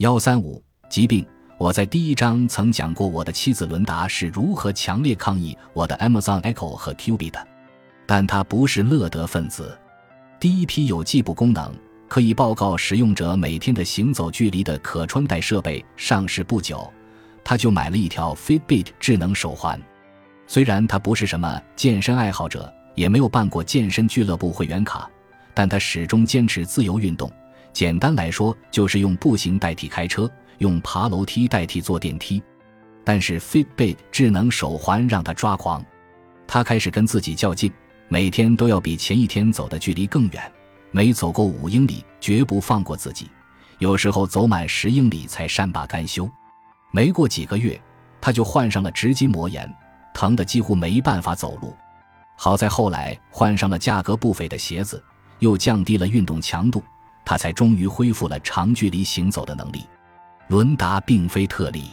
幺三五疾病。我在第一章曾讲过，我的妻子伦达是如何强烈抗议我的 Amazon Echo 和 Q B 的，但她不是乐德分子。第一批有计步功能、可以报告使用者每天的行走距离的可穿戴设备上市不久，他就买了一条 Fitbit 智能手环。虽然他不是什么健身爱好者，也没有办过健身俱乐部会员卡，但他始终坚持自由运动。简单来说，就是用步行代替开车，用爬楼梯代替坐电梯。但是 Fitbit 智能手环让他抓狂，他开始跟自己较劲，每天都要比前一天走的距离更远，每走够五英里绝不放过自己，有时候走满十英里才善罢甘休。没过几个月，他就患上了直筋膜炎。疼得几乎没办法走路，好在后来换上了价格不菲的鞋子，又降低了运动强度，他才终于恢复了长距离行走的能力。伦达并非特例，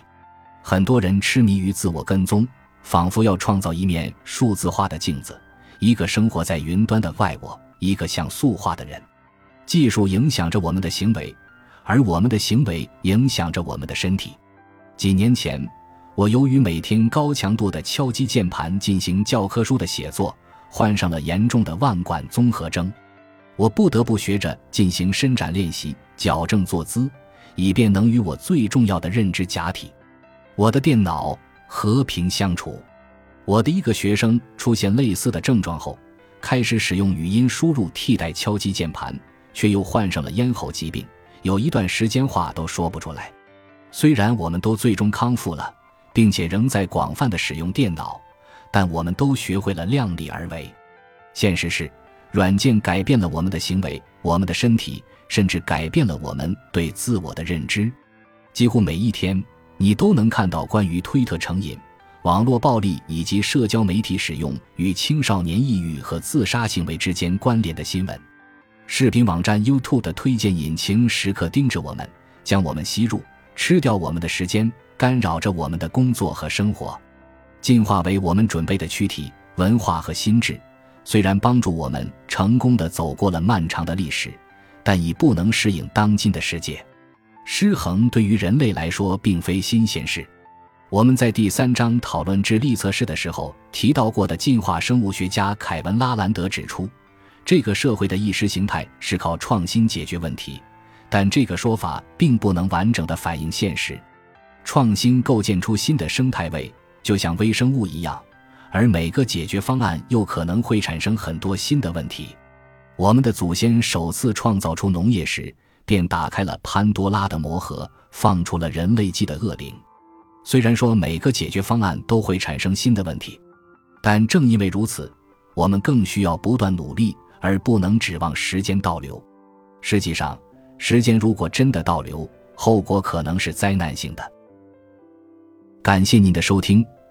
很多人痴迷于自我跟踪，仿佛要创造一面数字化的镜子，一个生活在云端的外我，一个像素化的人。技术影响着我们的行为，而我们的行为影响着我们的身体。几年前。我由于每天高强度的敲击键盘进行教科书的写作，患上了严重的腕管综合征。我不得不学着进行伸展练习，矫正坐姿，以便能与我最重要的认知假体——我的电脑和平相处。我的一个学生出现类似的症状后，开始使用语音输入替代敲击键盘，却又患上了咽喉疾病，有一段时间话都说不出来。虽然我们都最终康复了。并且仍在广泛的使用电脑，但我们都学会了量力而为。现实是，软件改变了我们的行为，我们的身体，甚至改变了我们对自我的认知。几乎每一天，你都能看到关于推特成瘾、网络暴力以及社交媒体使用与青少年抑郁和自杀行为之间关联的新闻。视频网站 YouTube 的推荐引擎时刻盯着我们，将我们吸入，吃掉我们的时间。干扰着我们的工作和生活，进化为我们准备的躯体、文化和心智。虽然帮助我们成功的走过了漫长的历史，但已不能适应当今的世界。失衡对于人类来说并非新鲜事。我们在第三章讨论智力测试的时候提到过的进化生物学家凯文·拉兰德指出，这个社会的意识形态是靠创新解决问题，但这个说法并不能完整的反映现实。创新构建出新的生态位，就像微生物一样，而每个解决方案又可能会产生很多新的问题。我们的祖先首次创造出农业时，便打开了潘多拉的魔盒，放出了人类纪的恶灵。虽然说每个解决方案都会产生新的问题，但正因为如此，我们更需要不断努力，而不能指望时间倒流。实际上，时间如果真的倒流，后果可能是灾难性的。感谢您的收听，